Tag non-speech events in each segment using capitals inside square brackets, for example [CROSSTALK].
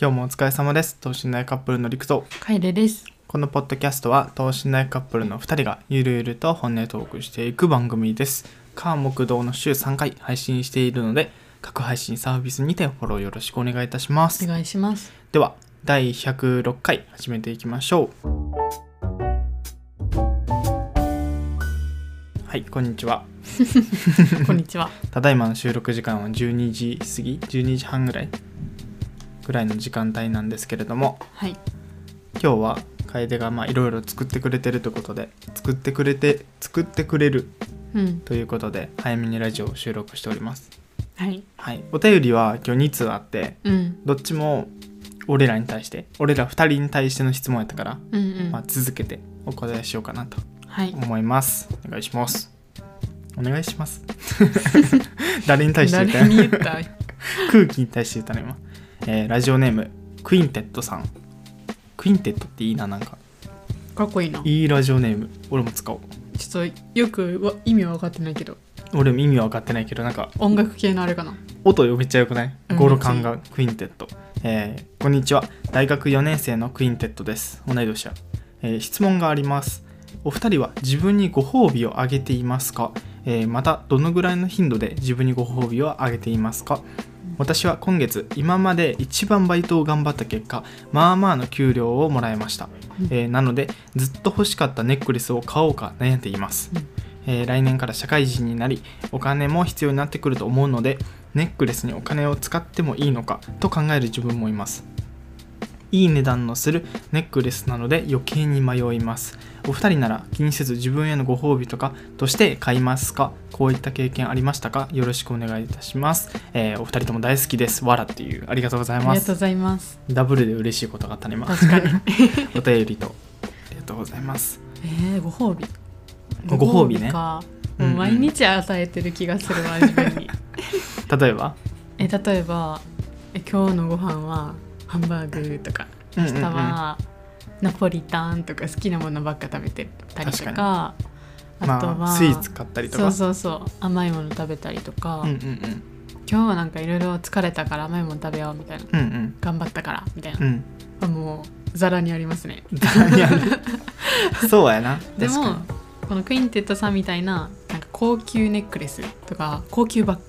今日もお疲れ様です等身大カップルの陸とカエレです。このポッドキャストは等身大カップルの2人がゆるゆると本音トークしていく番組です火木道の週3回配信しているので各配信サービスにてフォローよろしくお願いいたしますお願いします。では第106回始めていきましょうはいこんにちはこんにちは。[LAUGHS] [LAUGHS] ただいまの収録時間は12時過ぎ12時半ぐらいぐらいの時間帯なんですけれどもはい。今日は楓がまあいろいろ作ってくれてるということで作ってくれて作ってくれるうん。ということで早めにラジオを収録しておりますはい。はいお便りは今日2通あってうん。どっちも俺らに対して俺ら2人に対しての質問やったから、うんうん。まあ、続けてお答えしようかなとはい。思いますお願いしますお願いします [LAUGHS] 誰に対して言った誰に言った？[LAUGHS] 空気に対して言ったの今、えーラジオネームクインテッドさん。クインテッドっていいななんか。かっこいいな。いいラジオネーム。俺も使おう。ちょっとよくわ意味は分かってないけど、俺も意味は分かってないけどなんか音楽系のあれかな。音めっちゃよくない？うん。語呂感がクインテッド、えーこんにちは。大学4年生のクインテッドです。同い年や、えー質問があります。お二人は自分にご褒美をあげていますか、えーまたどのぐらいの頻度で自分にご褒美をあげていますか？私は今月今まで一番バイトを頑張った結果まあまあの給料をもらいました、えーなのでずっと欲しかったネックレスを買おうか悩んでいます、うん。えー来年から社会人になりお金も必要になってくると思うのでネックレスにお金を使ってもいいのかと考える自分もいます。いい値段のするネックレスなので余計に迷いますお二人なら気にせず自分へのご褒美とかとして買いますか？こういった経験ありましたか？よろしくお願いいたします、えーお二人とも大好きです。わらっていう。ありがとうございます。ありがとうございます。ダブルで嬉しいことがあったね今。確かに。[LAUGHS] お便りと。ありがとうございます。えー、ご褒美。ご褒美ね。毎日与えてる気がするわ、自分に。[LAUGHS] 例えば？え、例えば、え今日のご飯はハンバーグとか、明日はナポリタンとか好きなものばっか食べてたりと確か、あとは、まあスイーツ買ったりとか。そうそうそう甘いもの食べたりとか、うんうんうん。今日はなんかいろいろ疲れたから甘いもの食べようみたいな。うんうん。頑張ったからみたいな。う、ん。あもうざらにありますね。[LAUGHS] そうやな。でもこのクインテッドさんみたいななんか高級ネックレスとか高級バッ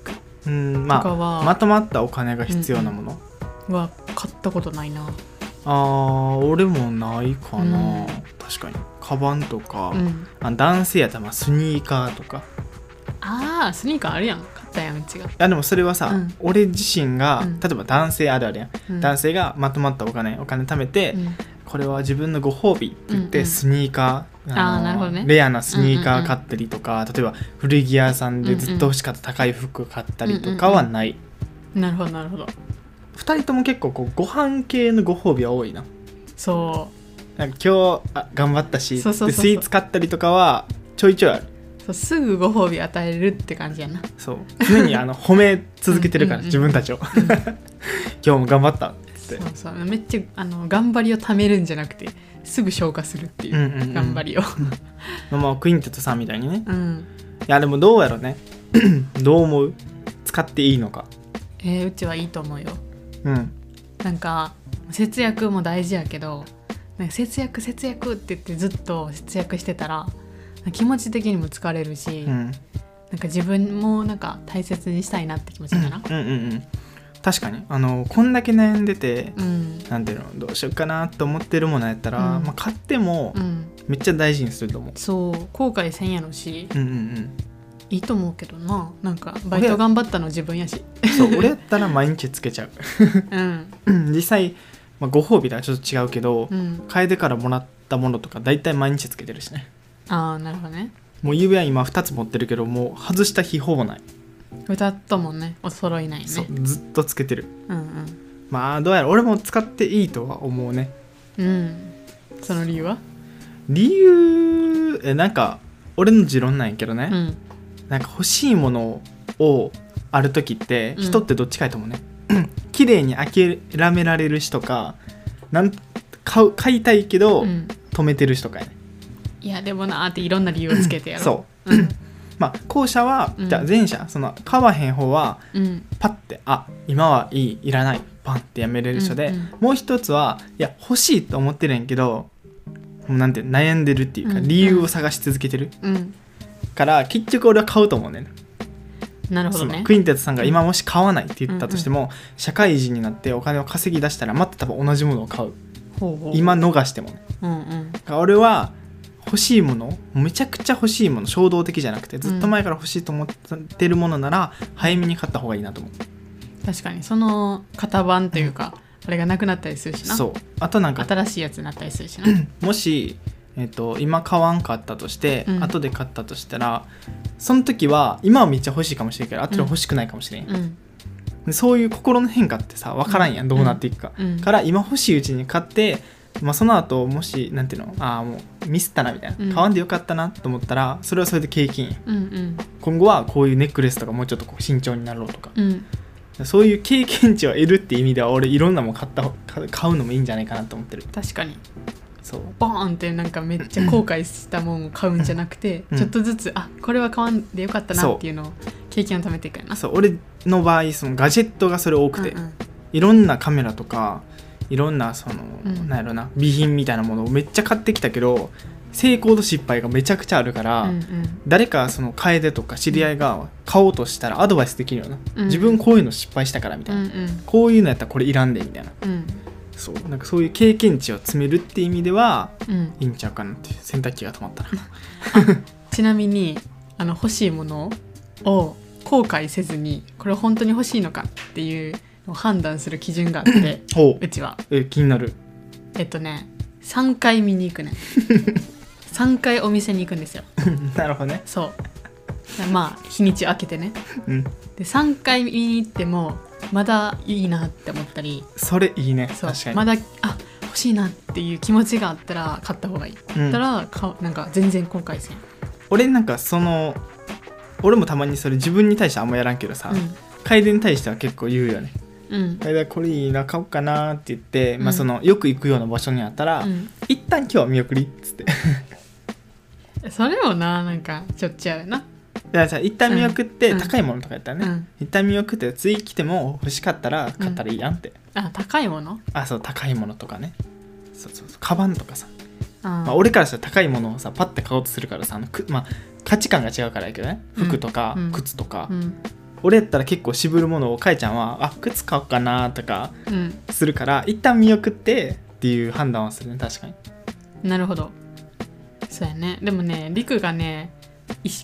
うんグとかまは、あまとまったお金が必要なもの、は買ったことないなあー俺もないかな、うん。確かに。カバンとか、うん。あ男性やったらまあスニーカーとか。あースニーカーあるやん。買ったやんうちが、いやでもそれはさ、うん。俺自身が、うん。例えば男性あるあるやん、うん、男性がまとまったお金お金貯めて、うん。これは自分のご褒美って言って、うんうんスニーカーあーなるほどね。レアなスニーカー買ったりとか、例えば古着屋さんでずっと欲しかった高い服買ったりとかはない、なるほどなるほど二人とも結構こうご飯系のご褒美は多いな。そなんか今日あ頑張ったしスイーツ買ったりとかはちょいちょいある。うそうすぐご褒美与えるって感じやな。そう。常にあの褒め続けてるからうんうんうん。自分たちを。今日も頑張ったって。そうそう。めっちゃあの頑張りを貯めるんじゃなくてすぐ消化するっていう、うんうんうん。頑張りを。まあクインテットさんみたいにね。うん。いやでもどうやろね。[CLEARS THROAT] どう思う？使っていいのか。えーうちはいいと思うようん。なんか節約も大事やけどなんか節約節約って言ってずっと節約してたら気持ち的にも疲れるし、うん。なんか自分もなんか大切にしたいなって気持ちにならうんうんうん。確かに。あのこんだけ悩んでてうん。なんていうのどうしようかなと思ってるものやったら、うん。まあ、買ってもうん。めっちゃ大事にすると思う。そう後悔せんやろし。うんうんいいと思うけどな。なんかバイト頑張ったの自分やし。うんそう俺やったら毎日つけちゃう。[LAUGHS] うん。う [LAUGHS] ん実際、まあ、ご褒美とはちょっと違うけど、うん。楓からもらったものとか大体毎日つけてるしね。ああなるほどね。もう指輪今2つ持ってるけどもう外した日ほぼない、歌ともね。お揃いないね。そうずっとつけてる。うんまあどうやら俺も使っていいとは思うね。うんうん。その理由は？理由えなんか俺の持論なんやけどね、うんなんか欲しいものをある時ってうん。人ってどっちかやと思うね、[CLEARS THROAT] 綺麗に諦められる人かなん買う買いたいけどうん。止めてる人かやね、いやでもなーっていろんな理由をつけてやろそう。うん。[LAUGHS] まあ後者は、うん。じゃあ前者その買わへん方はうん。パッてあ今はいいいらないバンってやめれる人で、うんうんもう一つはいや欲しいと思ってるんやけどもうなんて悩んでるっていうかうん。理由を探し続けてる。うんから結局俺は買うと思うねなるほどね。のクインテットさんが今もし買わないって言ったとしても、社会人になってお金を稼ぎ出したらまた多分同じものを買う。今逃してもね。うんうん。俺は欲しいものめちゃくちゃ欲しいもの衝動的じゃなくてずっと前から欲しいと思ってるものなら早めに買った方がいいなと思う。確かに。その型番というか、あれがなくなったりするしな。そう。あとなんか新しいやつになったりするしな。[CLEARS THROAT] もし、えっと今買わんかったとして、うん。後で買ったとしたらその時は今はめっちゃ欲しいかもしれんけど後で欲しくないかもしれん、うん。でそういう心の変化ってさ分からんやん、どうなっていくか、うん。から今欲しいうちに買って、まあ、その後もしなんていうのああもうミスったなみたいな、うん。買わんでよかったなと思ったらそれはそれで経験やうんうん。今後はこういうネックレスとかもうちょっとこう慎重になろうとか、うん。そういう経験値を得るって意味では俺いろんなもん買った買買うのもいいんじゃないかなと思ってる。確かにそう。ボーンってなんかめっちゃ後悔したもんを買うんじゃなくて、うん。ちょっとずつあこれは買わんでよかったなっていうのを経験を貯めていくやな。そう俺の場合そのガジェットがそれ多くて、うんうん。いろんなカメラとかいろんなその、うん。なんやろな備品みたいなものをめっちゃ買ってきたけど成功と失敗がめちゃくちゃあるから、うんうん。誰かその楓とか知り合いが買おうとしたらアドバイスできるよな、うん。自分こういうの失敗したからみたいな、うんうん。こういうのやったらこれいらんでみたいな。うんそうなんかそういう経験値を詰めるっていう意味ではうん。いいんちゃうかなって洗濯機が止まったな。[LAUGHS] ちなみにあの欲しいものを後悔せずにこれ本当に欲しいのかっていうのを判断する基準があって [COUGHS] う。ちは。え気になる。えっとね3回見に行くね3 [LAUGHS] 回お店に行くんですよ。[LAUGHS] なるほどね。そうまあ日にち開けてね。うん。で3回見に行ってもまだいいなって思ったり。それいいね。確かに、まだあ欲しいなっていう気持ちがあったら買った方がいい、うんだったらかなんか全然後悔せん。俺なんかその俺もたまにそれ自分に対してあんまやらんけどさ、楓に対しては結構言うよね。うん。これいいな買おうかなって言って、まあ、うんそのよく行くような場所にあったら、うん。一旦今日は見送りっつって。[LAUGHS] それもななんかちょっちゃうよなじゃあさ一旦見送って、うん。高いものとかやったらね、うん。一旦見送って次来ても欲しかったら買ったらいいやんって、あ高いもの？あそう高いものとかね。そうそうそう。カバンとかさ、あまあ、俺からしたら高いものをさパッて買おうとするからさあのく、まあ、価値観が違うからやけどね。うん。服とかうん。靴とか、うん。俺やったら結構渋るものをかえちゃんはあ靴買おうかなとかうん。するから一旦見送ってっていう判断はするね確かに。なるほど。そうやね。でもねりくがねい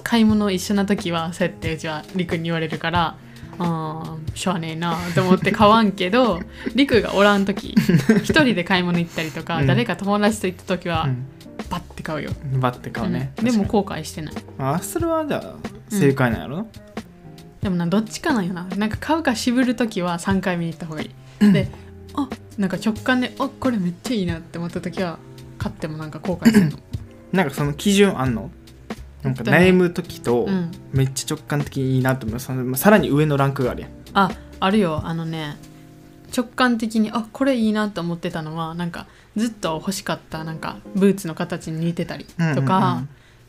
買い物一緒な時はそうやってうちはりくに言われるからあーしょうがねえなと思って買わんけど [LAUGHS] りくがおらん時一人で買い物行ったりとか、うん。誰か友達と行った時は、うん。バッて買うよ、バッて買うね、うん。でも後悔してない。にあそれはじゃあ正解なんやろ？な、でもなどっちかなんよな。なんか買うか渋る時は3回見に行った方がいい。であなんか直感であこれめっちゃいいなって思った時は買ってもなんか後悔するの。なんかその基準あんの？なんか悩む時とうん。めっちゃ直感的にいいなと思う。そのまあさらに上のランクがあるやん。ああるよ。あのね直感的にあこれいいなと思ってたのはなんかずっと欲しかったなんかブーツの形に似てたりとか、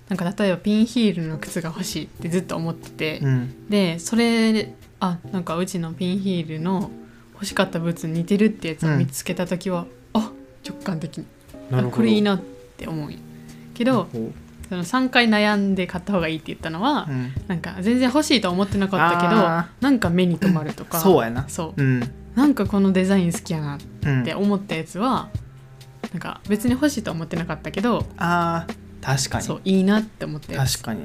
なんか例えばピンヒールの靴が欲しいってずっと思ってて、うん。うんうんでそれであなんかうちのピンヒールの欲しかったブーツに似てるってやつを見つけた時は、あ直感的に。これいいなって思うよけど、ほその3回悩んで買った方がいいって言ったのは、ううん。なんか全然欲しいと思ってなかったけどあなんか目に留まるとか。そうやな。そう。うん。なんかこのデザイン好きやなっうんて思ったやつは、なんか別に欲しいとは思ってなかったけどあー確かに。そういいなって思ったやつ確かに。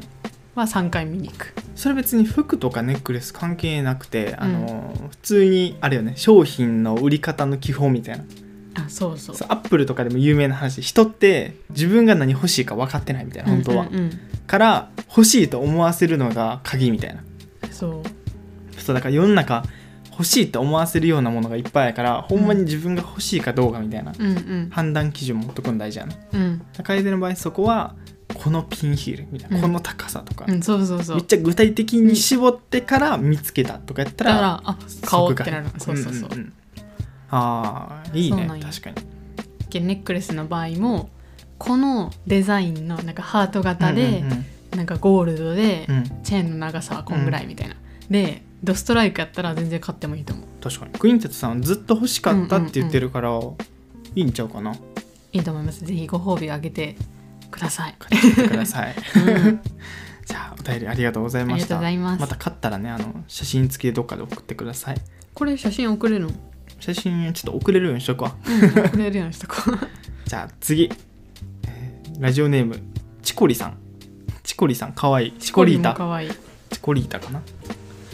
は3回見に行く。それ別に服とかネックレス関係なくて、あの普通にあれよね商品の売り方の基本みたいなあそうそう。そうアップルとかでも有名な話人って自分が何欲しいか分かってないみたいな本当は、うんうん。うんから欲しいと思わせるのが鍵みたいな。そう。そうだから世の中欲しいと思わせるようなものがいっぱいやから、ほんまに自分が欲しいかどうかみたいなうんうん。判断基準持っとくの大事やなうん。楓の場合そこはこのピンヒールみたいな、うん。この高さとか、うんそうそうそう。めっちゃ具体的に絞ってから見つけたとかやったら、だからあ買おうってなる。即そうそうそう、んんんああいいね確かに。でネックレスの場合もこのデザインのなんかハート型で、うんうんなんかゴールドで、うん。うんチェーンの長さはこんぐらいみたいな、でドストライクやったら全然買ってもいいと思う。確かに。クインテットさんはずっと欲しかったって言ってるから、いいんちゃうかな？いいと思います。ぜひご褒美をあげてください、買ってください。[LAUGHS] うん、[LAUGHS] じゃあお便りありがとうございありがとうましたございます。また買ったらねあの写真付きでどっかで送ってください。これ写真送れるの？写真ちょっと送れるようにしとくわ。うん送れるようにしとこう。[LAUGHS] じゃあ次、えーラジオネームチコリさん。チコリさんかわいい。チコリータ。かわいい。チコリータかな。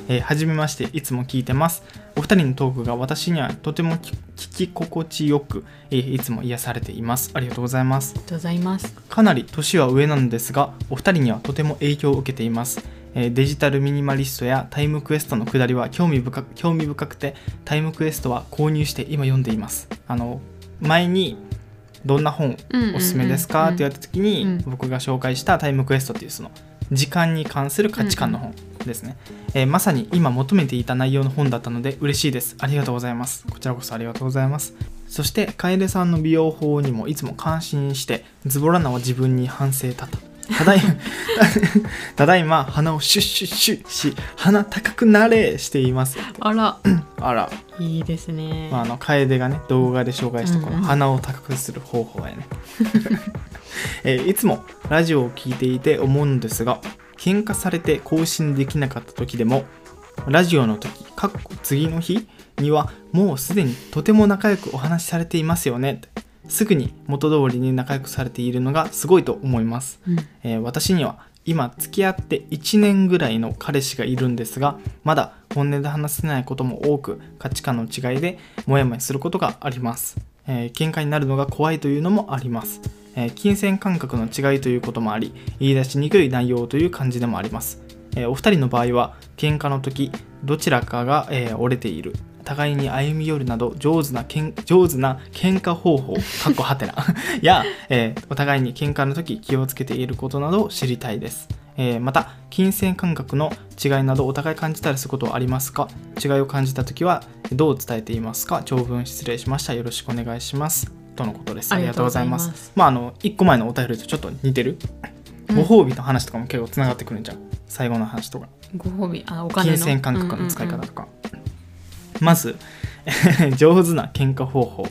えーはじめましていつも聞いてます。お二人のトークが私にはとてもき聞き心地よく、えーいつも癒されています。ありがとうございます。ありがとうございます。かなり年は上なのですがお二人にはとても影響を受けています、えーデジタルミニマリストやタイムクエストのくだりは興味深く興味深くてタイムクエストは購入して今読んでいます。あの前にどんな本おすすめですか？って言われた時に、うん。僕が紹介したタイムクエストっていうその時間に関する価値観の本ですね、えーまさに今求めていた内容の本だったので嬉しいです。ありがとうございます。こちらこそありがとうございます。そして楓さんの美容法にもいつも感心してズボラなは自分に反省たたただいただいま [LAUGHS] 鼻をシュッシュッシュッし鼻高くなれしています。あら。[CLEARS THROAT] あら、いいですね、まあ、あの楓がね動画で紹介したこの鼻を高くする方法やね、[LAUGHS] えーいつもラジオを聞いていて思うのですが喧嘩されて更新できなかった時でもラジオの時かっこ次の日にはもうすでにとても仲良くお話しされていますよねすぐに元通りに仲良くされているのがすごいと思います。うん。えー私には今付き合って1年ぐらいの彼氏がいるんですがまだ本音で話せないことも多く価値観の違いでモヤモヤすることがあります、えー喧嘩になるのが怖いというのもあります、えー金銭感覚の違いということもあり言い出しにくい内容という感じでもあります、えーお二人の場合は喧嘩の時どちらかが、えー折れている互いに歩み寄るなど上手なけん上手な喧嘩方法 [LAUGHS] かっこはてな。[LAUGHS] や、えーお互いに喧嘩の時気をつけていることなどを知りたいです、えーまた金銭感覚の違いなどお互い感じたりすることはありますか？違いを感じた時はどう伝えていますか？長文失礼しました。よろしくお願いします。とのことです。ありがとうございます。まああの1個前のお便りとちょっと似てる、うん。ご褒美の話とかも結構つながってくるんじゃん。最後の話とか。ご褒美あお金の？金銭感覚の使いうんうんうん方とか、まず [LAUGHS] 上手な喧嘩方法。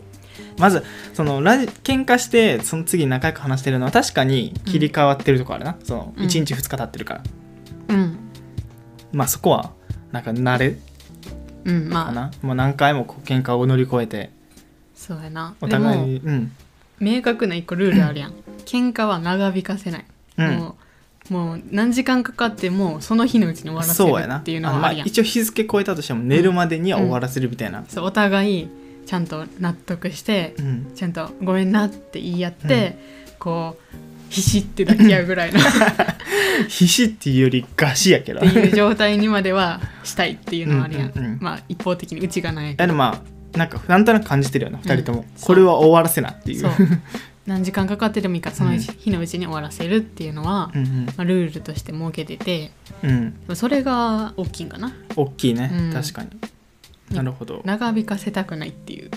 まずそのラジ喧嘩してその次仲良く話してるのは確かに切り替わってるとこあるな、そのうん。1日2日経ってるから、うん。まあそこはなんか慣れうんまあ。かな、もう何回もこう喧嘩を乗り越えて。そうやな。お互いにうん。明確な一個ルールあるやん。喧嘩は長引かせない、うん。もうもう何時間かかってもその日のうちに終わらせるっていうのはあるやん。一応日付超えたとしても寝るまでには終わらせるみたいな、そうお互いちゃんと納得してうん。ちゃんと「ごめんな」って言い合って、こうひしって抱き合うぐらいの。っ必死っていうよりガシやけど。ていう状態にまではしたいっていうのはあるやん,、うんうんうんまあ一方的にうちがないあでもまあなんかなんとなく感じてるよな2人とも、これは終わらせなっていう何時間かかってでもいいからそのうん日のうちに終わらせるっていうのは、うんまあ、ルールとして設けててうん。うんそれが大きいんかな。大きいね、うん。確かに。なるほど。長引かせたくないっていう、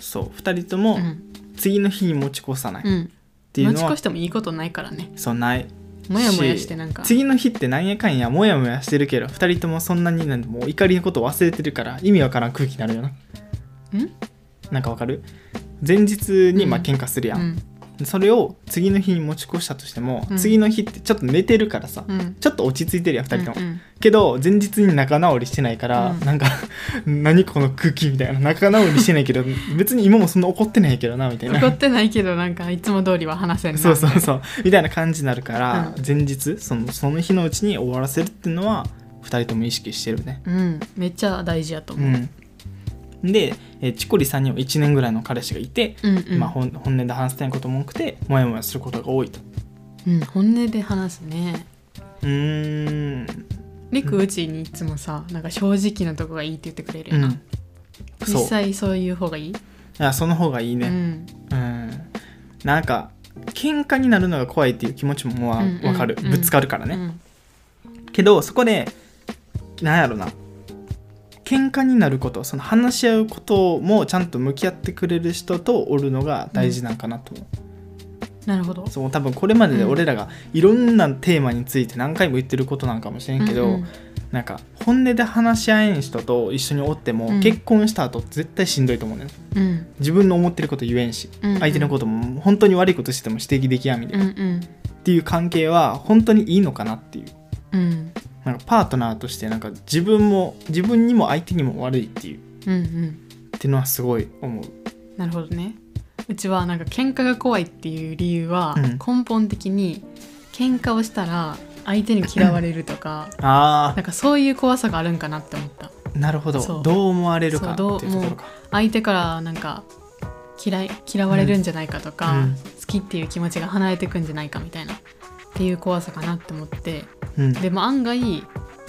そう。2人ともうん。次の日に持ち越さない。っうん、ていうのは、持ち越してもいいことないからね。そうない。もやもやしてなんか。次の日ってなんやかんやもやもやしてるけど2人ともそんなになんてもう怒りのこと忘れてるから意味わからん空気になるよな。ん？なんかわかる？前日にまあうん。喧嘩するやん、うんそれを次の日に持ち越したとしても、うん。次の日ってちょっと寝てるからさ、うん。ちょっと落ち着いてるやん2人とも、うんうん。けど前日に仲直りしてないから、うん。なんか [LAUGHS] 何この空気みたいな仲直りしてないけど [LAUGHS] 別に今もそんな怒ってないけどなみたいな。怒ってないけどなんかいつも通りは話せんなそうそうそう。みたいな。感じになるから、うん。前日そのその日のうちに終わらせるっていうのは2人とも意識してるね。うん。めっちゃ大事やとう。思う、ん。で、えーチコリさんには1年ぐらいの彼氏がいて、うんうん。まあ、本本音で話したいことも多くてモヤモヤすることが多いと。うん、本音で話すね。うーん。りくうちにいつもさなんか正直なとこがいいって言ってくれるよな、うん。実際そういう方がいい？いやその方がいいね。うん。うん。なんか喧嘩になるのが怖いっていう気持ちもまうんうんかる、うん。ぶつかるからね、うん。けどそこでなんやろな喧嘩になることその話し合うこともちゃんと向き合ってくれる人とおるのが大事なんかなと思う、なるほど。そう多分これまでで俺らがいろんなテーマについて何回も言ってることなんかもしれんけど、うんうん。なんか本音で話し合えん人と一緒におっても、うん。結婚した後絶対しんどいと思うねうん。自分の思ってること言えんし、うんうん。相手のことも本当に悪いことしても指摘できやんみたいな、っうんうん。ていう関係は本当にいいのかなっていう。うんなんかパートナーとしてなんか自分も自分にも相手にも悪いっていう。うんうん。っていうのはすごい思う。なるほどね。うちはなんか喧嘩が怖いっていう理由はうん。根本的に喧嘩をしたら相手に嫌われるとか [LAUGHS] あなんかそういう怖さがあるんかなって思った。あなるほど。そう。どう思われるかっていうところか。相手からなんか嫌い嫌われるんじゃないかとか、うん。好きっていう気持ちが離れてくんじゃないかみたいなっていう怖さかなって思って。うん。でも案外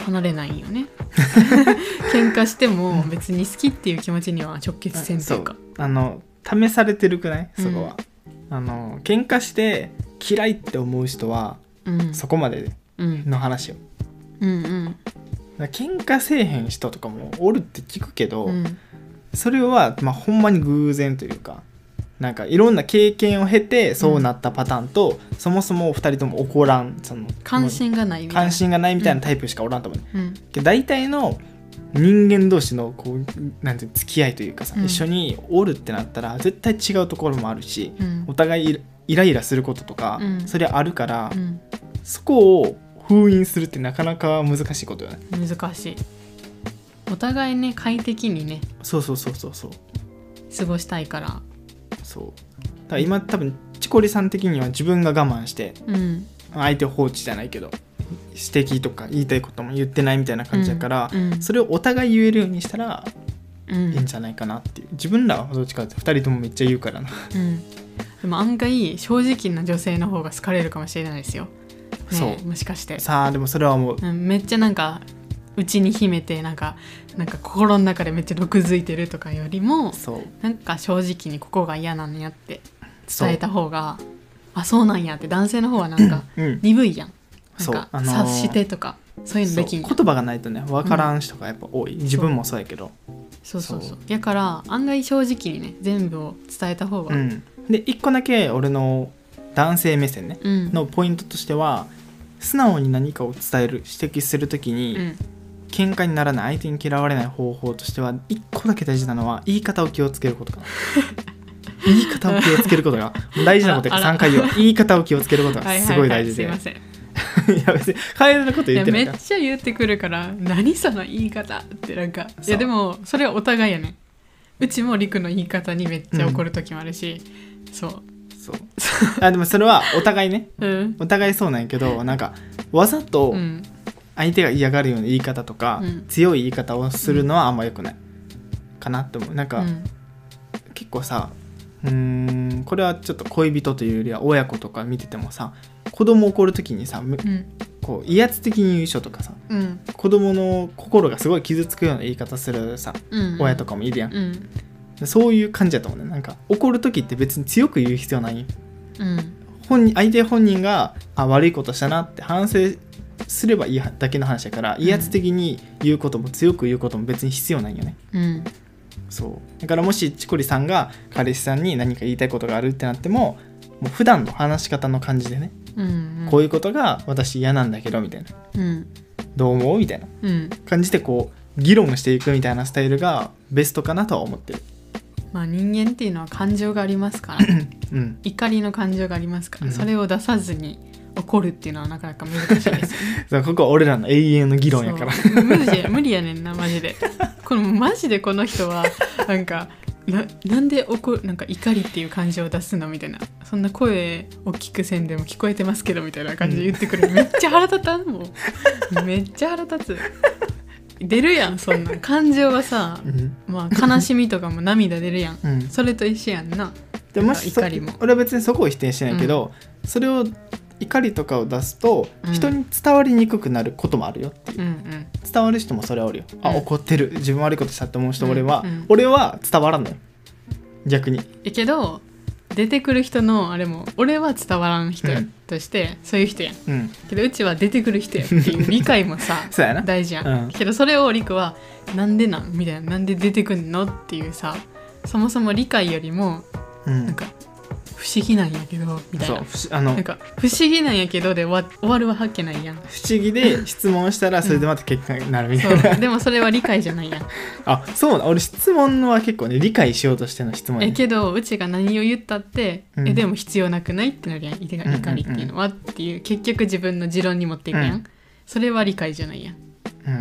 離れないよね。[LAUGHS] 喧嘩しても別に好きっていう気持ちには直結せんとそいうう。かあの試されてるくない？そこは、あの喧嘩して嫌いって思う人はうん。そこまでうん。の話よ。うんうん。喧嘩せえへん人とかもおるって聞くけど、うん。それはまあほんまに偶然というかなんかいろんな経験を経てそうなったパターンと、そもそもお二人とも怒らんその関心がないみたいな。関心がないみたいなタイプしかおらんと思う、うん。けど大体の人間同士のこうなんていう付き合いというかさ、うん。一緒におるってなったら絶対違うところもあるし、うん。お互いイライラすることとか、うん。それあるから、うん。そこを封印するってなかなか難しいことよね。難しい。お互いね快適にねそうそうそうそうそう。過ごしたいからそう。だから今多分チコリさん的には自分が我慢してうん。相手を放置じゃないけど指摘とか言いたいことも言ってないみたいな感じだから、うん。それをお互い言えるようにしたらうん。いいんじゃないかなっていう。自分らはどっちかって2人ともめっちゃ言うからな。うん。でも案外正直な女性の方が好かれるかもしれないですよ、ねえそう。もしかして、さあでもそれはもううん、めっちゃなんかうちに秘めてなんかなんか心の中でめっちゃ毒づいてるとかよりもなんか正直にここが嫌なんやって伝えた方があそうなんやって男性の方はなんかうん鈍いやん。なんそうか、あのー察してとかそういうのできん言葉がないとね分からん人がやっぱ多い、自分もそうやけど。そうそうそそう。うやから案外正直にね全部を伝えた方がうん。で1個だけ俺の男性目線ねうん。のポイントとしては素直に何かを伝える指摘するときに、うん喧嘩にならない相手に嫌われない方法としては1個だけ大事なのは言い方を気をつけることか。な [LAUGHS] 言い方を気をつけることが大事なことやからあら。3回言 [LAUGHS] 言い方を気をつけることがすはいはいごい大事で、はい、すいません。[LAUGHS] いや別に楓のこと言ってないめっちゃ言ってくるから何その言い方ってなんかいやでもそれはお互いやね。うちもりくの言い方にめっちゃ怒る時もあるし、そう。そう。あでもそれはお互いね。うん。お互いそうなんやけどなんかわざとうん相手が嫌がるような言い方とか、うん。強い言い方をするのはあんま良くないかなって思う。なんか、うん。結構さうーんこれはちょっと恋人というよりは親子とか見ててもさ子供怒る時にさむうん。こう威圧的に言う人とかさうん。子供の心がすごい傷つくような言い方するさうん。親とかもいるやん、うん。そういう感じだと思うね。なんか怒る時って別に強く言う必要ないようん。本人相手本人があ悪いことしたなって反省すればいいだけの話だから威圧的に言うことも強く言うことも別に必要ないよね、うん。そう。だからもしチコリさんが彼氏さんに何か言いたいことがあるってなってももう普段の話し方の感じでね、うんこういうことが私嫌なんだけどみたいな。うん。どう思うみたいな。うん。感じでこう議論していくみたいなスタイルがベストかなとは思ってる。まあ人間っていうのは感情がありますからうん。怒りの感情がありますから、うん。それを出さずに怒るっていうのはなかなか難しいですよね。[LAUGHS] そうここは俺らの永遠の議論やから。無理や無理やねんなマジで。このマジでこの人はなんかななんで怒るなんか怒りっていう感情を出すのみたいな。そんな声大きくせんでも聞こえてますけどみたいな感じで言ってくる、めっちゃ腹立たんもう。めっちゃ腹立つ。出るやんそんな。ん感情はさうん。まあ悲しみとかも涙出るやん。うん。それと一緒やんな。でもしそ怒りも。俺は別にそこを否定してないけど、それを怒りとかを出すとうん。人に伝わりにくくなることもあるよっていう、うんうん。伝わる人もそれはおるよ、あうん。怒ってる。自分悪いことしたって思う人俺は、うんうん。俺は伝わらんのよ。逆に。やけど出てくる人のあれも俺は伝わらん人として、そういう人やん。うん。けどうちは出てくる人やっていう [LAUGHS] 理解もさそうやな。大事やん、うん。けどそれをりくはなんでなん？みたいな。なんで出てくんの？っていうさそもそも理解よりもうん。なんか不思議なんやけどみたいそうなふしあのなんか不思議なんやけどで終わ終わるわけないやん。不思議で [LAUGHS] 質問したらそれでまた結果になるみたそいな、う。でもそれは理解じゃないやん。[LAUGHS] あそうだ俺質問は結構ね理解しようとしての質問えけどうちが何を言ったって、うん。えでも必要なくないってなるやん。怒りっていうのは。っていう結局自分の持論に持っていくやん、うん。それは理解じゃないやん。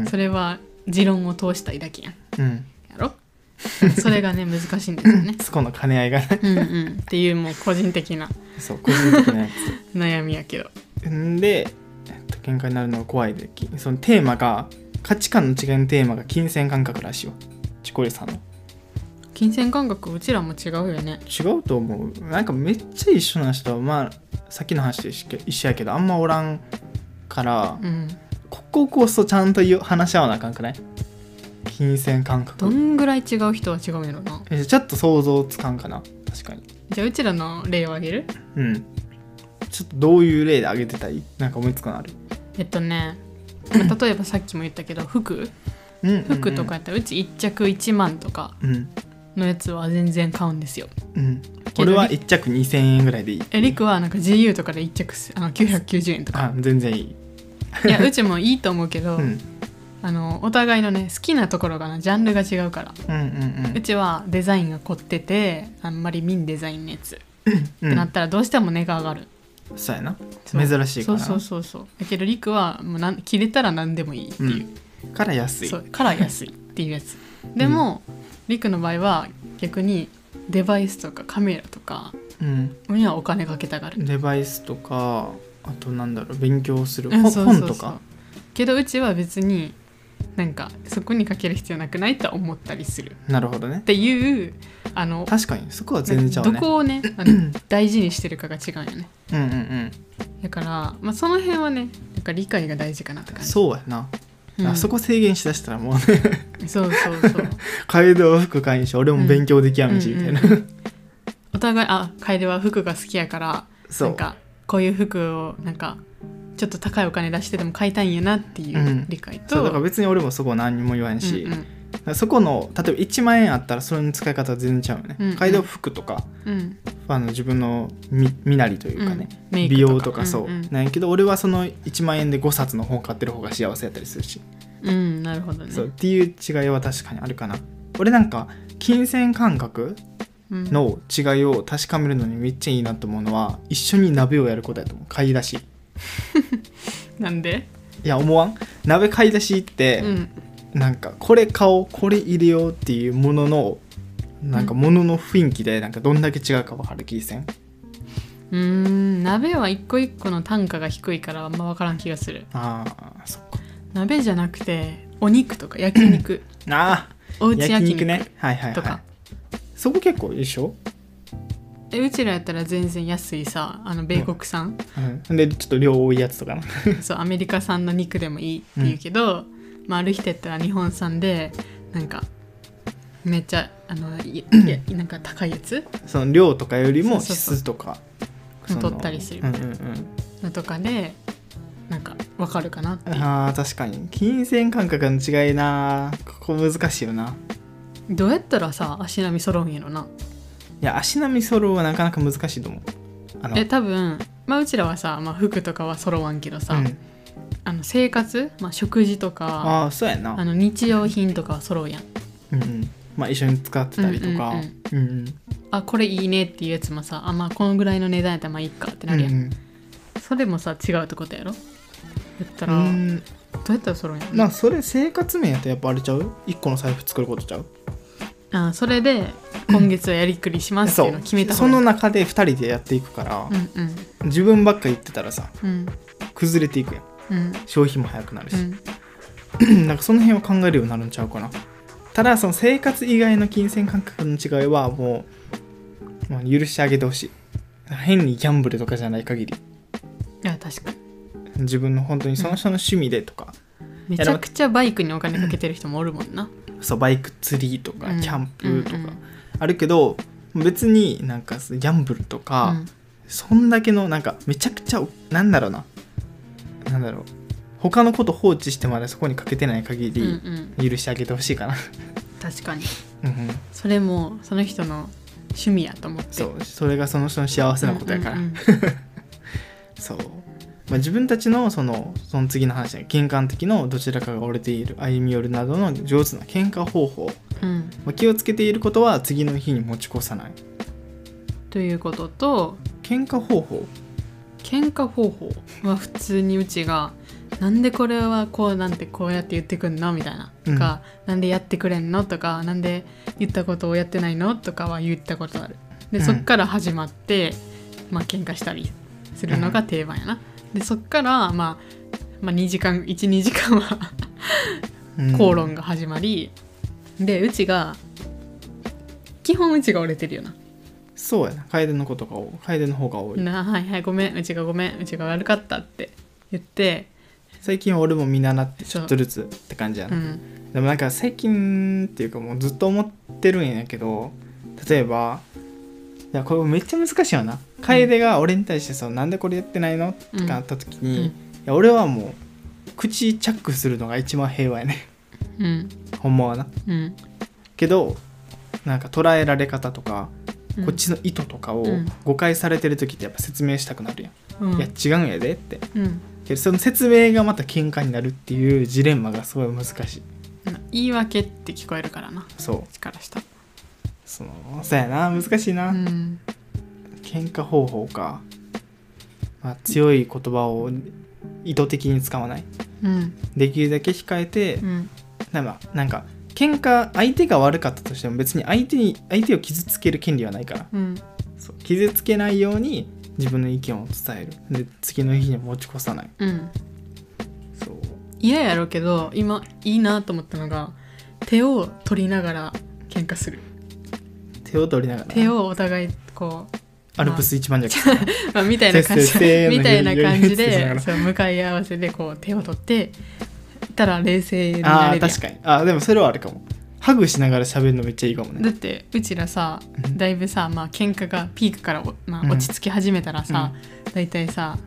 うん。それは持論を通したいだけやん。うん。やろ？[LAUGHS] それがね難しいんですよね。[LAUGHS] そこの兼ね合いがね。うんうん。っていうもう個人的なそう個人的なや [LAUGHS] 悩みやけど。つんで、えっと、喧嘩になるのが怖いできそのテーマが価値観の違いのテーマが金銭感覚らしいよチコリさんの。金銭感覚うちらも違うよね。違うと思う。なんかめっちゃ一緒な人はまあさっきの話で一緒やけどあんまおらんからうん。こここそちゃんと言う話し合わなあかんくない？金銭感ど覚んぐらい違う人は違うんやろな。えちょっと想像つかんかな。確かに。じゃあうちらの例を挙げる？うん。ちょっとどういう例で挙げてたい？なんか思いつくのある？えっとね、ま [CLEARS THROAT] あ例えばさっきも言ったけど服。うんうんうん。服とかやったらうち1着1万とかうん。のやつは全然買うんですよ。うん。俺は1着2000円ぐらいでいい。えりくはなんか GU とかで1着すあの990円とか。あ全然いい。いやうちもいいと思うけど、うんあのお互いのね好きなところがなジャンルが違うから。うんうんうちはデザインが凝っててあんまりミンデザインのやつ、うんってなったらどうしても値が上がる。そうやな。珍しいからな。そうそうそうそう。だけどりくはもうなん切れたら何でもいいっていう、から安い。そう。から安いっていうやつ。でも、りくの場合は逆にデバイスとかカメラとかうん。にはお金かけたがる、デバイスとかあとなんだろう勉強する。うそうそうそう。本とか？けどうちは別になんかそこにかける必要なくないとは思ったりする。っなるほどね。ていうあの確かにそこは全然ちゃうね。どこをね [LAUGHS] あの大事にしてるかが違うよね。うんうんうん。だから、まあ、その辺はねなんか理解が大事かなって感じ。そうやな、うん。あそこ制限しだしたらもうね。[LAUGHS] そうそうそう。[LAUGHS] 楓は服買いんし俺も勉強できやんしみたいな、うんうんお互いあ楓は服が好きやからそう。んなかこういう服をなんかちょっと高いお金出してでも買いたいんやなっていううん。理解と、そうだから別に俺もそこは何にも言わんし、うんうん。そこの例えば1万円あったらそれの使い方は全然ちゃうよね、うんうん。楓は服とかうん。あの自分の身身なりというかね、うん。美容とかそう、うんうん。なんやけど俺はその1万円で5冊の本買ってる方が幸せやったりするし、うんなるほどね。そうっていう違いは確かにあるかな。俺なんか金銭感覚うん。の違いを確かめるのにめっちゃいいなと思うのは一緒に鍋をやることやと思う。買い出し [LAUGHS] なんで？いや思わん？鍋買い出しって、うん。なんかこれ買おうこれ入れようっていうもののなんかものの雰囲気でなんかどんだけ違うか分かる気せん？うーん鍋は一個一個の単価が低いからあんま分からん気がする。ああそっか。鍋じゃなくてお肉とか焼肉。あおうち焼肉肉ね。はいはいはい。とか。そこ結構一緒、えうちらやったら全然安いさあの米国産、うん、でちょっと量多いやつとかな。[LAUGHS] そうアメリカ産の肉でもいいって言うけど、まあ、ある人やったら日本産でなんかめっちゃあのいいや [CLEARS THROAT] なんか高いやつ？その量とかよりも質とか。取ったりする。うんうんうん。のとかでなんか分かるかなっていう。あー確かに。金銭感覚の違いなここ難しいよな。どうやったらさ足並み揃うんやろないや足並み揃うはなかなか難しいと思う。あのえ多分まあうちらはさ、まあ、服とかは揃わんけどさ、うん、あの生活、まあ、食事とかああそうやな。あの日用品とかは揃うやん。うんうん。まあ一緒に使ってたりとか。うんうんうんうん。あこれいいねっていうやつもさあまあこのぐらいの値段やったらまあいいかってなるやん、うんそれもさ違うってことやろ？言ったうら、どんうやったら揃うんやろ？まあそれ生活面やとやっぱあれちゃう？一個の財布作ることちゃう？あそれで今月はやりくりしますっていうのを決めたその中で2人でやっていくから、うんうん。自分ばっか言ってたらさうん。崩れていくやん。うん。消費も早くなるし、うん。[CLEARS THROAT] なんかその辺を考えるようになるんちゃうかな。ただその生活以外の金銭感覚の違いはもう、まあ、許してあげてほしい。変にギャンブルとかじゃない限り。いや確かに。自分の本当にその人の趣味でとか、めちゃくちゃバイクにお金かけてる人もおるもんなそうバイク釣りとかうん。キャンプとかあるけど別になんかギャンブルとか、うん。そんだけのなんかめちゃくちゃなんだろうな。なんだろう。他のこと放置してまでそこにかけてない限りん。許してあげてほしいかな、確かに。[LAUGHS] うんうん。それもその人の趣味やと思って。そうそれがその人の幸せなことやから、うんうんうん。[LAUGHS] そう、まあ、自分たちのそのその次の話ね喧嘩のどちらかが折れている歩み寄るなどの上手な喧嘩方法、うん。まあ、気をつけていることは次の日に持ち越さない。ということと喧嘩方法。喧嘩方法。は普通にうちが「なんでこれはこうなんてこうやって言ってくんの?」みたいな。とか、なんでやってくれんの?」とか「なんで言ったことをやってないの?」とかは言ったことある。でうん。そっから始まって、まあ喧嘩したりするのが定番やな、でそっから、まあ、まあ2時間 [LAUGHS] 12時間はうん。口論が始まり、でうちが基本うちが折れてるよな。そうやな。楓のことが多い。楓の方が多い、なはいはいごめん。うちがごめん。うちが悪かったって言って最近は俺も見習ってちょっとずつって感じやな、うん。でもなんか最近っていうかもうずっと思ってるんやけど例えばいやこれめっちゃ難しいよな。楓が俺に対してさ「なんでこれやってないの?」とかあった時に、うん。いや俺はもう口チャックするのが一番平和やね。うん。ほんまはな。うん。けどなんか捉えられ方とか、うん。こっちの意図とかをうん。誤解されてる時ってやっぱ説明したくなるやん、うん。いや違うんやでって。うん。けどその説明がまた喧嘩になるっていうジレンマがすごい難しい言い訳って聞こえるからなそうからしたそのそうやな難しいな、うん。喧嘩方法か、まあ、強い言葉を意図的に使わない。うん。できるだけ控えて、うん。なんかなんか喧嘩相手が悪かったとしても別に相手に相手を傷つける権利はないから。うん。そう傷つけないように自分の意見を伝える。で次の日に持ち越さない。うん。そう。嫌やろうけど今いいなと思ったのが手を取りながら喧嘩する手を取りながら。手をお互いこうアルプス一番弱 [LAUGHS] まあ、みたいな感じみたいな感じでそう向かい合わせでこう手を取ってたら冷静にああなれるやん。確かに。あーでもそれはあるかも。ハグしながら喋るのめっちゃいいかもね。だってうちらさうん。だいぶさまあ喧嘩がピークからお、まあ、うん。落ち着き始めたらさ、だいたいさ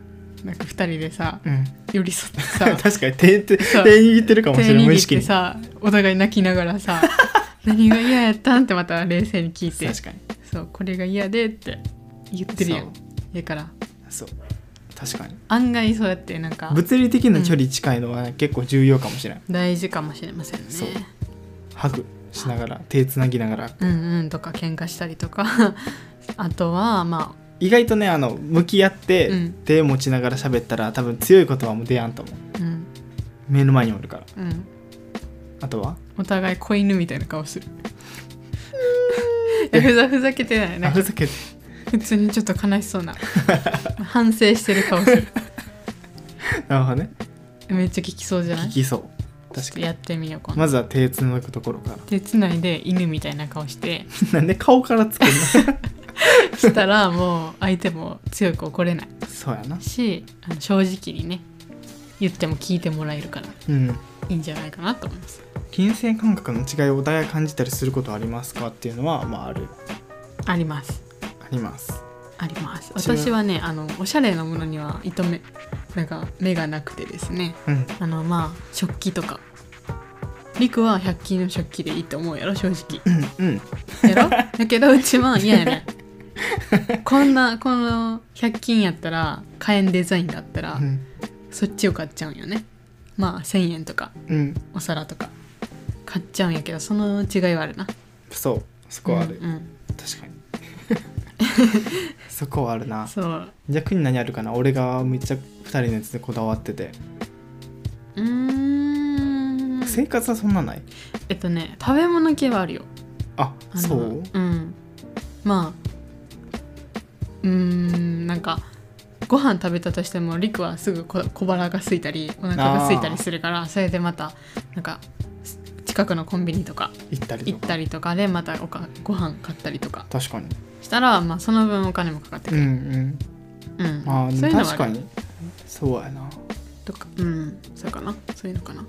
なんか2人でさうん。寄り添ってさ [LAUGHS] 確かに手手手握ってるかもし手れない無意握っ識にてさお互い泣きながらさ [LAUGHS] 何が嫌やったん？ってまた冷静に聞いて。確かに。そうこれが嫌でって言ってるやそんだから。そう。確かに。案外そうやってなんか。物理的な距離近いのは結構重要かもしれない、大事かもしれませんね。そう。ハグしながら手つなぎながら。うんうんとか喧嘩したりとか。[LAUGHS] あとはま意外とねあの向き合って、うん。手持ちながら喋ったら多分強い言葉も出やんと思う。あうん。目の前におるから。うん。あとはお互い子犬みたいな顔する。ふざふざけてない。なふざけて。普通にちょっと悲しそうな反省してる顔する。[LAUGHS] なるほどね。めっちゃ聞きそうじゃない？聞きそう。確かに。やってみようかなまずは手つなぐところから。手つないで犬みたいな顔して。[LAUGHS] なんで顔からつけるしたらもう相手も強く怒れない。のそうやな。しあの正直にね言っても聞いてもらえるからうん。いいんじゃないかなと思います。金銭感覚の違いをお互い感じたりすることはありますかっていうのはまあある。あります。あります。あります。私はねあのおしゃれなものには糸目なんか目がなくてですね。うん。あのまあ食器とか。りくは100均の食器でいいと思うやろ正直。うんうん。やろ？だけどうちは嫌やねこんなこの100均やったら買えんデザインだったら、うんそっちを買っちゃうんよね。まあ1000円とかうん。お皿とか。買っちゃうんやけどその違いはあるな。そう。そこはある、うんうん。確かに。[LAUGHS] そこはあるな。そう。逆に何あるかな？俺がめっちゃ2人のやつでこだわってて。うーん。生活はそんなない？えっとね食べ物系はあるよ。ああのそう？うん。まあうーんなんかご飯食べたとしてもりくはすぐこ小腹が空いたりお腹が空いたりするからそれでまたなんか近くのコンビニとか行ったりとか。行ったりとかでまたおかご飯買ったりとか。確かに。したら、まあ、その分お金もかかってくうんる、うん。うん。あそういうの確かに。そうやな。とかうん。そうかな。そういうのかな。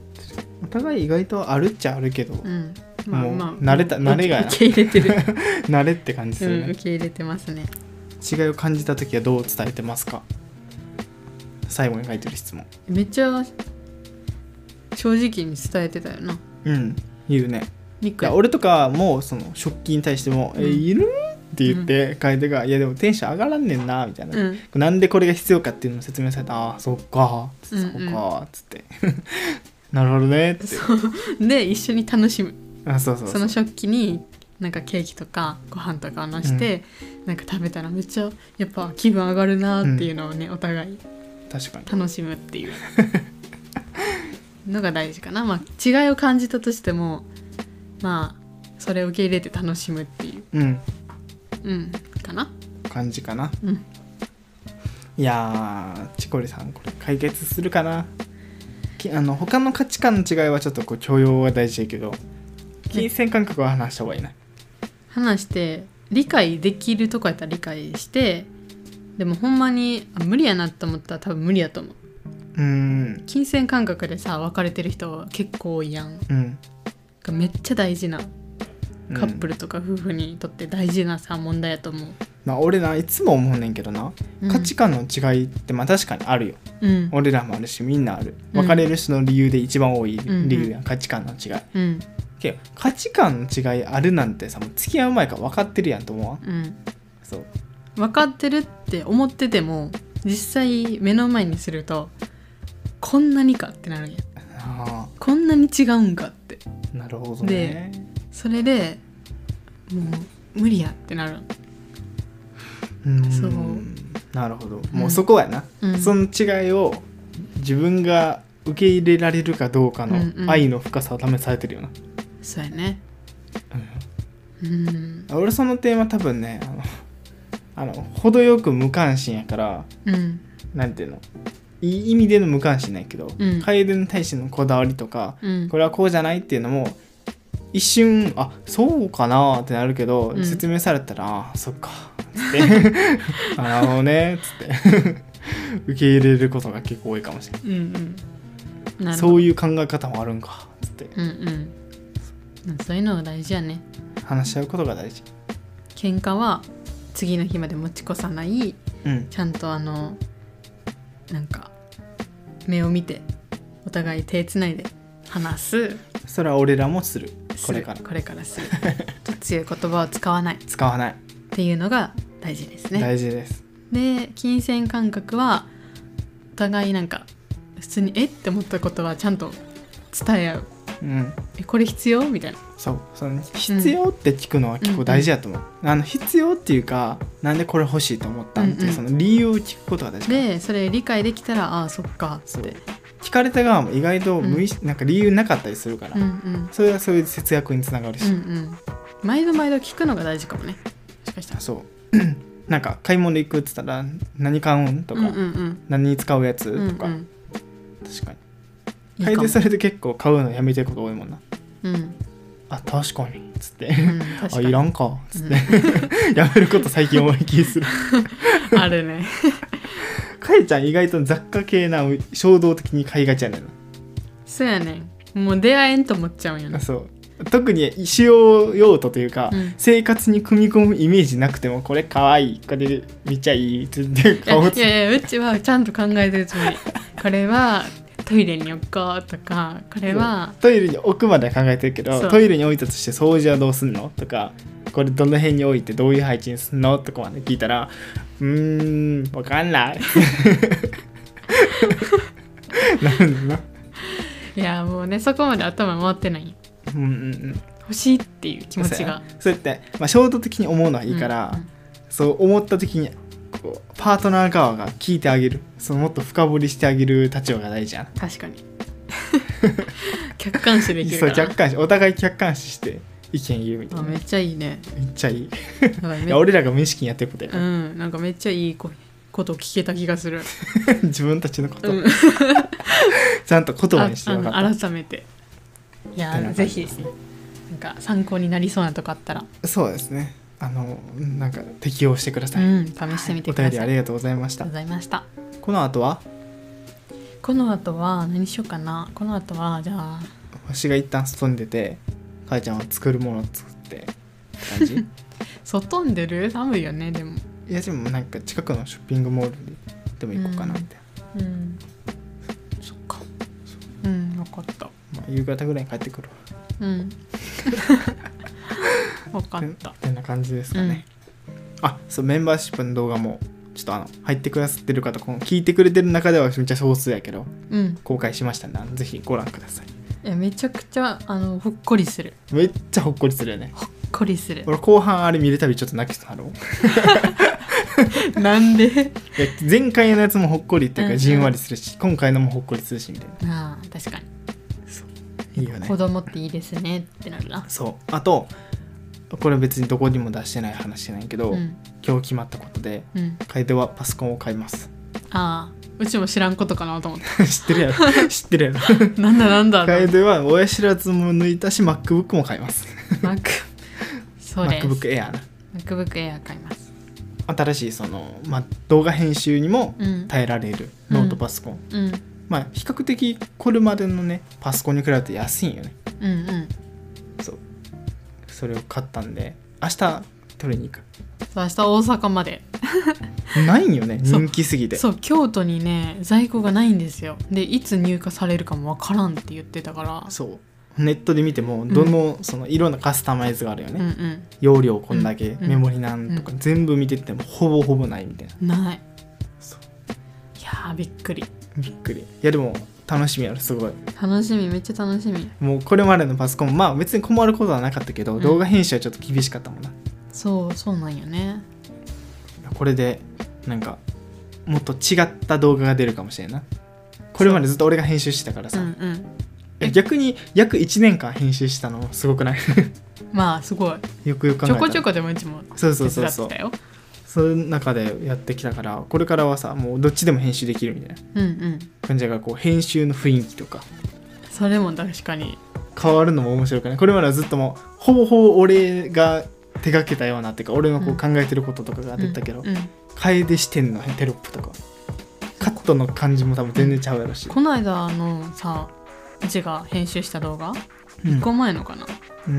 お互い意外とあるっちゃあるけど、うん。もう慣れた慣れがやな。受け入れてる、[LAUGHS] 慣れって感じすうん、るね受、け入れてますね違いを感じた時はどう伝えてますか？最後に書いてる質問。めっちゃ正直に伝えてたよな。うん言うね。いや俺とかもその食器に対しても「うん。えいる?」って言って楓が「いやでもテンション上がらんねんな」みたいな、うん。なんでこれが必要かっていうのを説明されたああそっかそうんっうん。かつって。[LAUGHS] なるほどねって。で一緒に楽しむ。あそうそう。その食器になんかケーキとかご飯とかをのして、なんか食べたらめっちゃやっぱ気分上がるなっていうのをね、お互い確かに。楽しむっていう。のが大事かな。まあ違いを感じたとしてもまあそれを受け入れて楽しむっていう。うん。うん。かな？感じかな。うん。いやーチコリさんこれ解決するかな。きあの他の価値観の違いはちょっとこう許容が大事やけど金銭感覚は話した方がいいな、話して理解できるとこやったら理解してでもほんまにあ無理やなと思ったら多分無理やと思う。うーん。金銭感覚でさ別れてる人結構多いやん。うん。めっちゃ大事なうん。カップルとか夫婦にとって大事なさ問題やと思う、まあ、俺ないつも思うねんけどな、うん。価値観の違いってまあ確かにあるよ。うん。俺らもあるしみんなある。うん。別れる人の理由で一番多いん理由やん、価値観の違い。うんけど価値観の違いあるなんてさもう付き合う前から分かってるやんと思わん？うん。そう。分かってるって思ってても実際目の前にするとこんなにかってなるんや。あこんなに違うんかって。あなるほどね。それでもう無理やってなる。うーん。そう。なるほど。うん。もうそこやな、うん。その違いを自分が受け入れられるかどうかのうんうん。愛の深さを試されてるよな、そうやね。うん。うん俺その点は多分ねあの [LAUGHS] あの程よく無関心やからうん。なんていうのいい意味での無関心ないけど、うん。楓に対してのこだわりとかうん。これはこうじゃないっていうのも一瞬あそうかなってなるけど、うん。説明されたらあそっかつって。[LAUGHS] あなるほどねつって。[LAUGHS] 受け入れることが結構多いかもしれないうんうん。なるほど。そういう考え方もあるんかつって。うんうんそういうのが大事やね。話し合うことが大事。喧嘩は次の日まで持ち越さない。うん。ちゃんとあのなんか目を見てお互い手つないで話す。それは俺らもする。すこれから。るこれからする。[LAUGHS] 強い言葉を使わない。っ使わない、ていうのが大事ですね。大事です。で金銭感覚はお互いなんか普通にえ？って思ったことはちゃんと伝え合ううん。えこれ必要？みたいな。そうその必要って聞くのは結構大事だと思う、あの必要っていうかなんでこれ欲しいと思ったんっていう、うんうん。その理由を聞くことが大事でそれ理解できたらああそっかっつって。聞かれた側も意外と無意識、なんか理由なかったりするから、うんうん。それはそういう節約につながるし、うんうん。毎度毎度聞くのが大事かもね。もしかしたら。そう。[CLEARS THROAT] なんか買い物行くっつったら何買うんとか、うんうんうん。何に使うやつとか、うんうん。確かにいいかも。楓それで結構買うのやめてること多いもんな。うん。あ確かに。っつって、うん確あいらんか。っつって、[LAUGHS] やめること最近多い気する。[LAUGHS] あるね。[LAUGHS] かえちゃん意外と雑貨系な衝動的に買いがちやねんそうやね。もう出会えんと思っちゃうんよそう。特に使用用途というか、うん。生活に組み込むイメージなくてもこれかわいいこれめっちゃいいって言っていや買おうといやいやうちはちゃんと考えてるつもり。これはトイレに置こうとかこれはトイレに置くまでは考えてるけどトイレに置いたとして掃除はどうすんのとかこれどの辺に置いてどういう配置にすんのとかまで聞いたらうーんわかんない。なるんだな。いやもうねそこまで頭回ってない。うんうんうん。欲しいっていう気持ちが。そうやって、まあ、衝動的に思うのはいいから、うんうん。そう思った時にこう。パートナー側が聞いてあげる。そのもっと深掘りしてあげる立場が大事じゃん確かに。[LAUGHS] 客観視できるそう客観視。お互い客観視して意見言うみたいな。めっあめっちゃいいね。ちゃいい。い。[LAUGHS] や俺らが無意識にやってることやうから、んなんかめっちゃいいこことを聞けた気がする、[LAUGHS] 自分たちのこと、うん、ちゃんと言葉にしてあ分かっあの改めて。いやぜひ感じですね。なんか参考になりそうなとこあったら、そうですねあのなんか適用してください、うん、試してみておください。便りありがとうございました。ありがとうございました。この後は？この後は何しようかな。この後はじゃあ星が一旦外に出てかえちゃんは作るものを作って感じ？[LAUGHS] 外に出る？寒いよねでも。いやでもなんか近くのショッピングモールでも行こうかなみたいな、うん。そっか。う。ん分かった。まあ、夕方ぐらいに帰ってくるわ。うん [LAUGHS] 分かった。てな感じですかね、あそうメンバーシップの動画もちょっとあの入ってくださってる方この聞いてくれてる中ではめっちゃ少数やけどうん。公開しましたんでぜひご覧ください。いやめちゃくちゃあのほっこりする。めっちゃほっこりするよね。ほっこりする。俺後半あれ見るたびちょっと泣きそうなるもん。い [LAUGHS] なんで？や前回のやつもほっこりっていううんうん。かじんわりするし、今回のもほっこりするしみたいな。ああ確かに。いいよね。子供っていいですねってなるな。そう。あとこれ別にどこにも出してない話じゃないけど、うん。今日決まったことでうん。楓はパソコンを買います。ああうちも知らんことかなと思っ [LAUGHS] 知ってるやろ。[LAUGHS] 知ってるやろ。たなんだなんだ。楓は親知らずも抜いたし MacBook も買います。Mac そうです。MacBook Air な。MacBook Air 買います。新しいその、まあ、動画編集にもうん。耐えられるノートパソコン、うん。まあ比較的これまでのねパソコンに比べて安いんよね。うんうん。そうそれを買ったんで明日取りに行く。明日大阪まで。ないんよね人気すぎて。そう京都にね在庫がないんですよ。でいつ入荷されるかもわからんって言ってたから。そう。ネットで見てもどの、そのいろんなカスタマイズがあるよね、うんうん。容量こんだけ、うんメモリなんとか、全部見てってもほぼほぼないみたいな。ない。そう。いやーびっくり。びっくり。いやでも楽しみやろすごい。楽しみめっちゃ楽しみ。もうこれまでのパソコンまあ別に困ることはなかったけど、うん。動画編集はちょっと厳しかったもんな。そうそうなんよね。これでなんかもっと違った動画が出るかもしれんな。これまでずっと俺が編集してたからうさ、んうん。え逆に約1年間編集したのすごくない？[LAUGHS] まあすごい。よくよく考えたら。ちょこちょこでもうちもそうそ手うそうそう。伝ってたよそういう中でやってきたからこれからはさもうどっちでも編集できるみたいな。うんうん。感じだからこう編集の雰囲気とか。それも確かに。変わるのも面白くない。これまではずっともうほぼほぼ俺が手がけたようなっていうか俺のこううん。考えてることとかが出たけど、うんうん。楓視点のテロップとか。カットの感じも多分全然ちゃうやろし、この間のさうちが編集した動画うん。1個前のかな、うー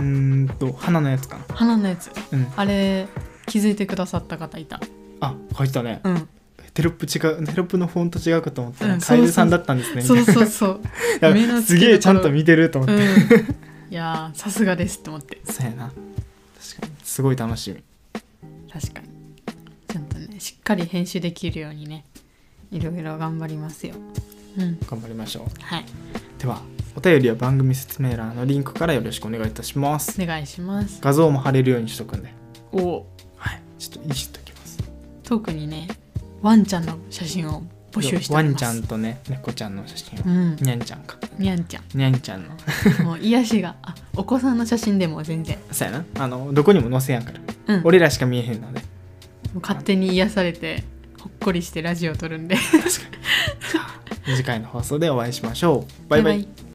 んと花のやつかな。花のやつ。うん。あれ気づいてくださった方いた。あ書いてたね。うん。テロップ違うテロップのフォント違うかと思った。ら、うん楓さんだったんですね。そいう。なそうそう。[LAUGHS] すげえちゃんと見てると思って、うん。いやーさすがですって思って。そうやな。確かに。すごい楽しみ。確かに。ちゃんとねしっかり編集できるようにねいろいろ頑張りますよ。うん。頑張りましょう。はい。ではお便りは番組説明欄のリンクからよろしくお願いいたします。お願いします。画像も貼れるようにしとくんで。お。おはいちょっといじっときます。特にねワンちゃんの写真を募集してワンちゃんとね猫ちゃんの写真を、うん。にゃんちゃんか。にゃんちゃにゃんちゃんの。ん [LAUGHS] もう癒しがあお子さんの写真でも全然。そうやな。あのどこにも載せやんから。うん。俺らしか見えへんので。もう勝手に癒されてほっこりしてラジオ撮るんで。[LAUGHS] 次回の放送でお会いしましょう。バイバイ。バイバイ